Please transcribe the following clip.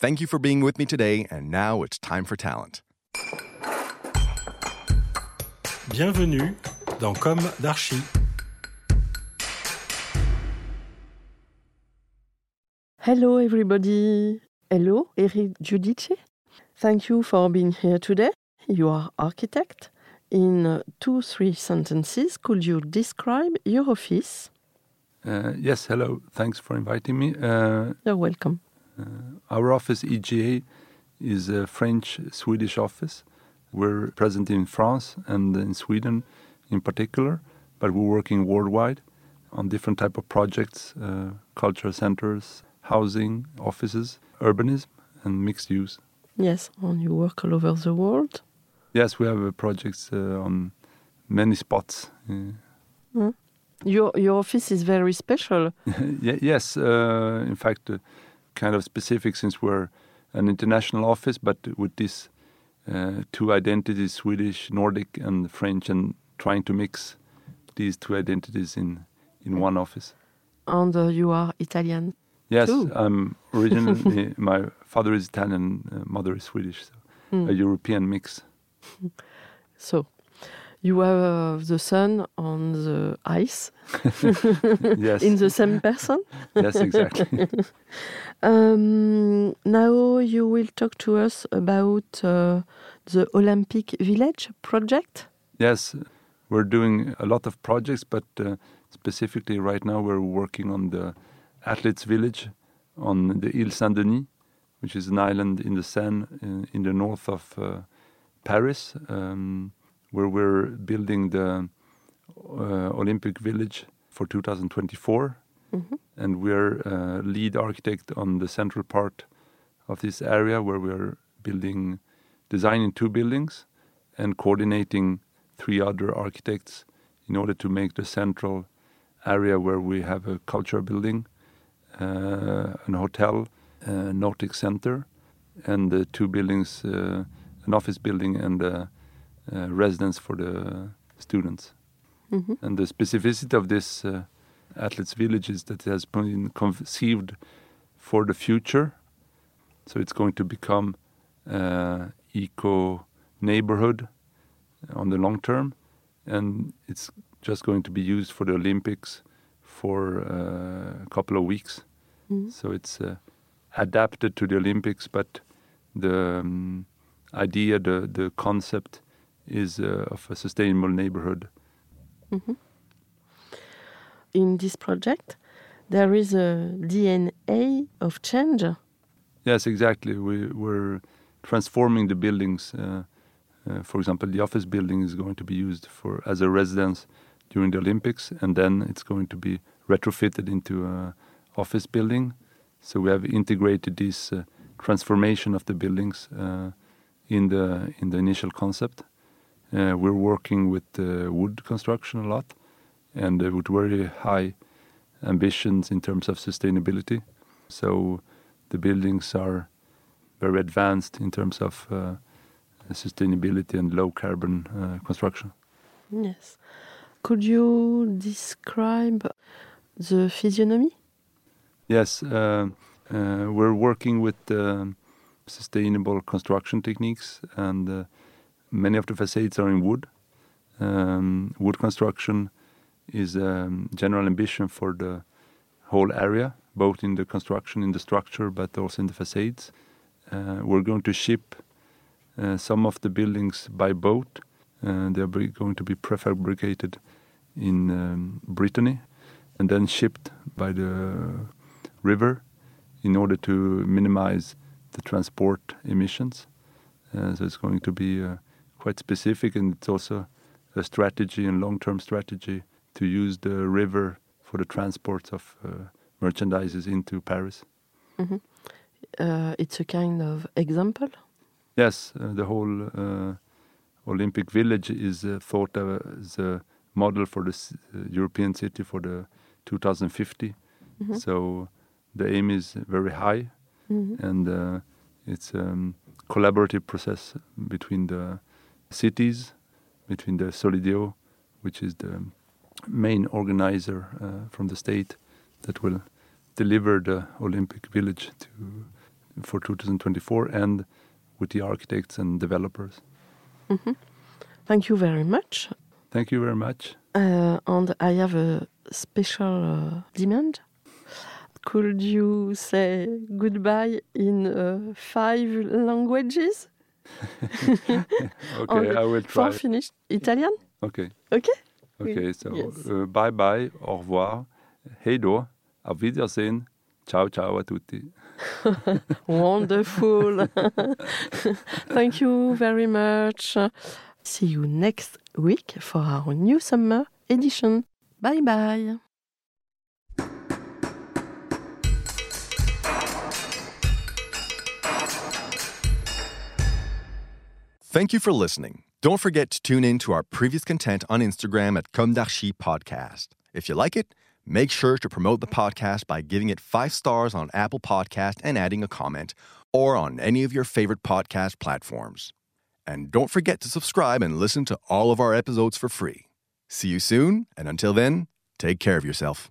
Thank you for being with me today, and now it's time for talent. Bienvenue dans Comme d'Archi. Hello, everybody. Hello, Erik Giudice. Thank you for being here today. You are architect. In two, three sentences, could you describe your office? Uh, yes, hello. Thanks for inviting me. Uh, You're welcome. Our office, EGA, is a French Swedish office. We're present in France and in Sweden in particular, but we're working worldwide on different type of projects, uh, cultural centers, housing, offices, urbanism, and mixed use. Yes, and you work all over the world. Yes, we have uh, projects uh, on many spots. Uh, Your your office is very special. Yes, uh, in fact, uh, kind of specific since we're an international office, but with these uh, two identities, Swedish, Nordic, and French, and trying to mix these two identities in in one office. And uh, you are Italian. Yes, Cool. I'm originally my father is Italian, uh, mother is Swedish, so Hmm. a European mix. So you have the sun on the ice Yes, in the same person. yes, exactly. Um, now you will talk to us about uh, the Olympic Village project. Yes, we're doing a lot of projects, but uh, specifically right now we're working on the Athletes Village on the Ile Saint Denis, which is an island in the Seine in, in the north of uh, Paris, um, where we're building the uh, Olympic Village for 2024. And we're uh, lead architect on the central part of this area where we're building, designing two buildings and coordinating three other architects in order to make the central area where we have a culture building, uh, an hotel, a nautic center, and the two buildings, uh, an office building and a residence for the students. And the specificity of this uh, athletes village is that it has been conceived for the future. So it's going to become uh, eco neighborhood on the long term, and it's just going to be used for the Olympics for uh, a couple of weeks. So it's uh, adapted to the Olympics, but the um, idea, the the concept, is uh, of a sustainable neighborhood. In this project, there is a DNA of change. Yes, exactly. We, we're transforming the buildings. Uh, uh, for example, the office building is going to be used for as a residence during the Olympics, and then it's going to be retrofitted into an office building. So we have integrated this uh, transformation of the buildings uh, in the in the initial concept. Uh, we're working with uh, wood construction a lot, and uh, with very high ambitions in terms of sustainability. So the buildings are very advanced in terms of uh, sustainability and low carbon uh, construction. Yes. Could you describe the physiognomy? Yes, uh, uh, we're working with sustainable construction techniques, and uh, many of the facades are in wood. Um, wood construction is a general ambition for the whole area, both in the construction, in the structure, but also in the facades. Uh, we're going to ship uh, some of the buildings by boat. Uh, they're going to be prefabricated in um, Brittany and then shipped by the river in order to minimize the transport emissions. Uh, so it's going to be uh, quite specific, and it's also a strategy and long-term strategy to use the river for the transports of uh, merchandises into Paris. Uh, it's a kind of example. Yes, uh, the whole uh, Olympic Village is uh, thought of as a model for the uh, European city for the 2050. So the aim is very high, and uh, it's a um, collaborative process between the cities, between the Solideo, which is the main organizer uh, from the state that will deliver the Olympic Village to for 2024, and with the architects and developers. Thank you very much. Thank you very much. Uh, and I have a special uh, demand. Could you say goodbye in uh, five languages? Okay, I will For try. Finnish, Italian? Okay, Okay. okay. So Yes. uh, bye bye, au revoir, hey do, auf Wiedersehen, ciao ciao a tutti. Wonderful. Thank you very much. See you next week for our new summer edition. Bye bye. Thank you for listening. Don't forget to tune in to our previous content on Instagram at Comme Podcast. If you like it, make sure to promote the podcast by giving it five stars on Apple Podcast and adding a comment, or on any of your favorite podcast platforms. And don't forget to subscribe and listen to all of our episodes for free. See you soon, and until then, take care of yourself.